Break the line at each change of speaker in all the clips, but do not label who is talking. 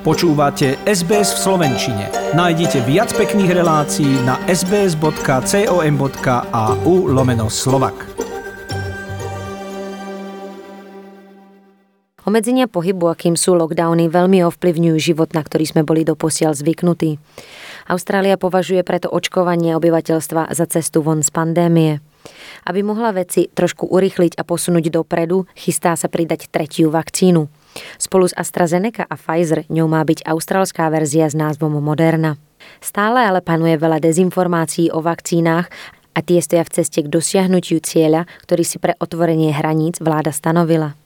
Počúvate SBS v Slovenčine. Nájdite viac pekných relácií na sbs.com.au lomeno slovak.
Obmedzenia pohybu, akým sú lockdowny, veľmi ovplyvňujú život, na ktorý sme boli doposiaľ zvyknutí. Austrália považuje preto očkovanie obyvateľstva za cestu von z pandémie. Aby mohla veci trošku urychliť a posunúť dopredu, chystá sa pridať tretiu vakcínu – Spolu s AstraZeneca a Pfizer ňou má byť austrálská verzia s názvom Moderna. Stále ale panuje veľa dezinformácií o vakcínach a tie stoja v ceste k dosiahnutiu cieľa, ktorý si pre otvorenie hraníc vláda stanovila.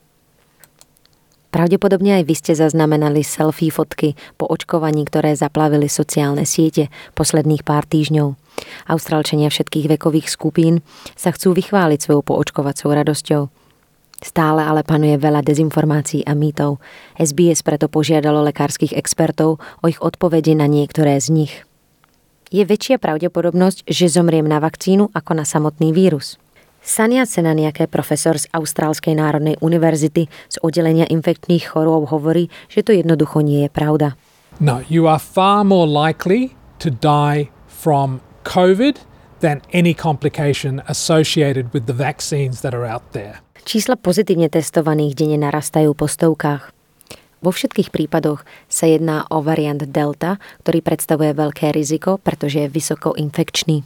Pravdepodobne aj vy ste zaznamenali selfie fotky po očkovaní, ktoré zaplavili sociálne siete posledných pár týždňov. Austrálčania všetkých vekových skupín sa chcú vychváliť svojou poočkovacou radosťou. Stále ale panuje veľa dezinformácií a mýtov. SBS preto požiadalo lekárskych expertov o ich odpovede na niektoré z nich. Je väčšia pravdepodobnosť, že zomriem na vakcínu ako na samotný vírus. Sania Senaniake, profesor z Austrálskej národnej univerzity z oddelenia infektných chorôb hovorí, že to jednoducho nie je pravda.
No, you are far more likely to die from COVID than any complication associated with the vaccines that are out there.
Čísla pozitívne testovaných denne narastajú po stovkách. Vo všetkých prípadoch sa jedná o variant Delta, ktorý predstavuje veľké riziko, pretože je vysoko infekčný.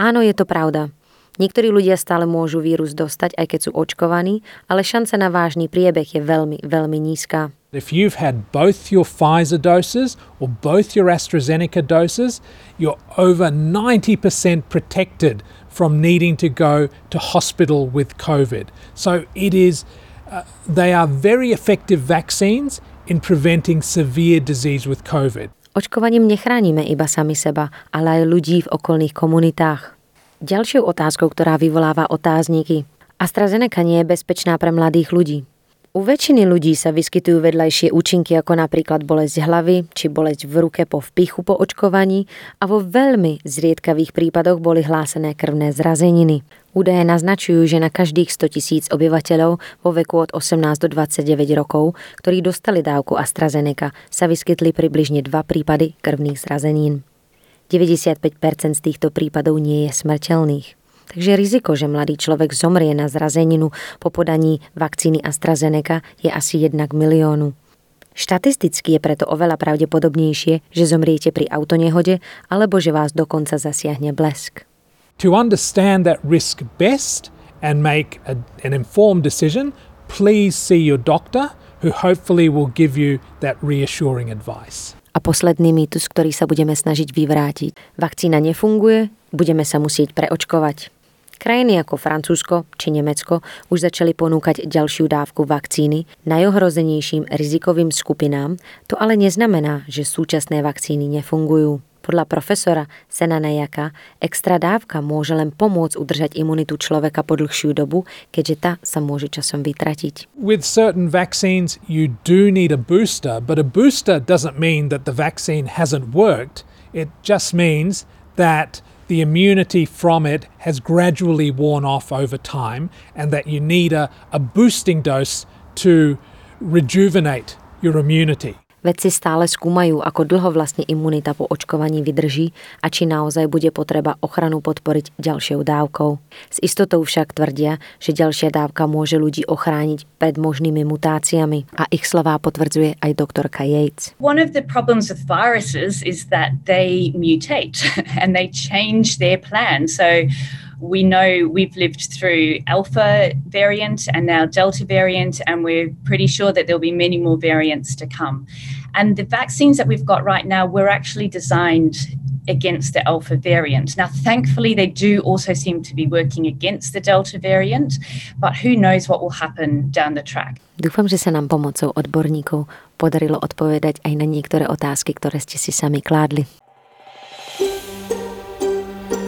Áno, je to pravda. Niektorí ľudia stále môžu vírus dostať, aj keď sú očkovaní, ale šanca na vážny priebeh je veľmi, veľmi nízka.
If you've had both your Pfizer doses or both your AstraZeneca doses, you're over 90% protected from needing to go to hospital with COVID. So it is, uh, they are very effective vaccines in preventing severe disease with COVID.
Očkovaním nechránime iba sami seba, ale aj ľudí v okolných komunitách. Ďalšou otázkou, ktorá vyvoláva otázniky. AstraZeneca nie je bezpečná pre mladých ľudí. U väčšiny ľudí sa vyskytujú vedľajšie účinky ako napríklad bolesť hlavy či bolesť v ruke po vpichu po očkovaní a vo veľmi zriedkavých prípadoch boli hlásené krvné zrazeniny. Údaje naznačujú, že na každých 100 tisíc obyvateľov vo veku od 18 do 29 rokov, ktorí dostali dávku AstraZeneca, sa vyskytli približne dva prípady krvných zrazenín. 95% z týchto prípadov nie je smrteľných. Takže riziko, že mladý človek zomrie na zrazeninu po podaní vakcíny AstraZeneca je asi 1 k miliónu. Štatisticky je preto oveľa pravdepodobnejšie, že zomriete pri autonehode alebo že vás dokonca zasiahne blesk.
To understand that risk best and make a, an informed decision, please see your doctor who hopefully will give you that reassuring advice.
A posledný mýtus, ktorý sa budeme snažiť vyvrátiť. Vakcína nefunguje, budeme sa musieť preočkovať. Krajiny ako Francúzsko či Nemecko už začali ponúkať ďalšiu dávku vakcíny najohrozenejším rizikovým skupinám, to ale neznamená, že súčasné vakcíny nefungujú. Podľa profesora Senanejaka extra dávka môže len pomôcť udržať imunitu človeka po dlhšiu dobu, keďže tá sa môže časom vytratiť.
With certain vaccines you do need a booster, but a booster doesn't mean that the vaccine hasn't worked. It just means that the immunity from it has gradually worn off over time, and that you need a, a boosting dose to rejuvenate your immunity.
Vedci stále skúmajú, ako dlho vlastne imunita po očkovaní vydrží a či naozaj bude potreba ochranu podporiť ďalšou dávkou. S istotou však tvrdia, že ďalšia dávka môže ľudí ochrániť pred možnými mutáciami a ich slová potvrdzuje aj doktorka Yates.
One of the problems with viruses is that they mutate and they change their plan. So we know we've lived through alpha variant and now delta variant, and we're pretty sure that there'll be many more variants to come. And the vaccines that we've got right now were actually designed against the alpha variant. Now, thankfully, they do also seem to be working against the delta variant, but who knows what will happen down the track.
Dúfam, že sa nám pomocou odborníkov podarilo odpovedať aj na niektoré otázky, ktoré ste si sami kládli.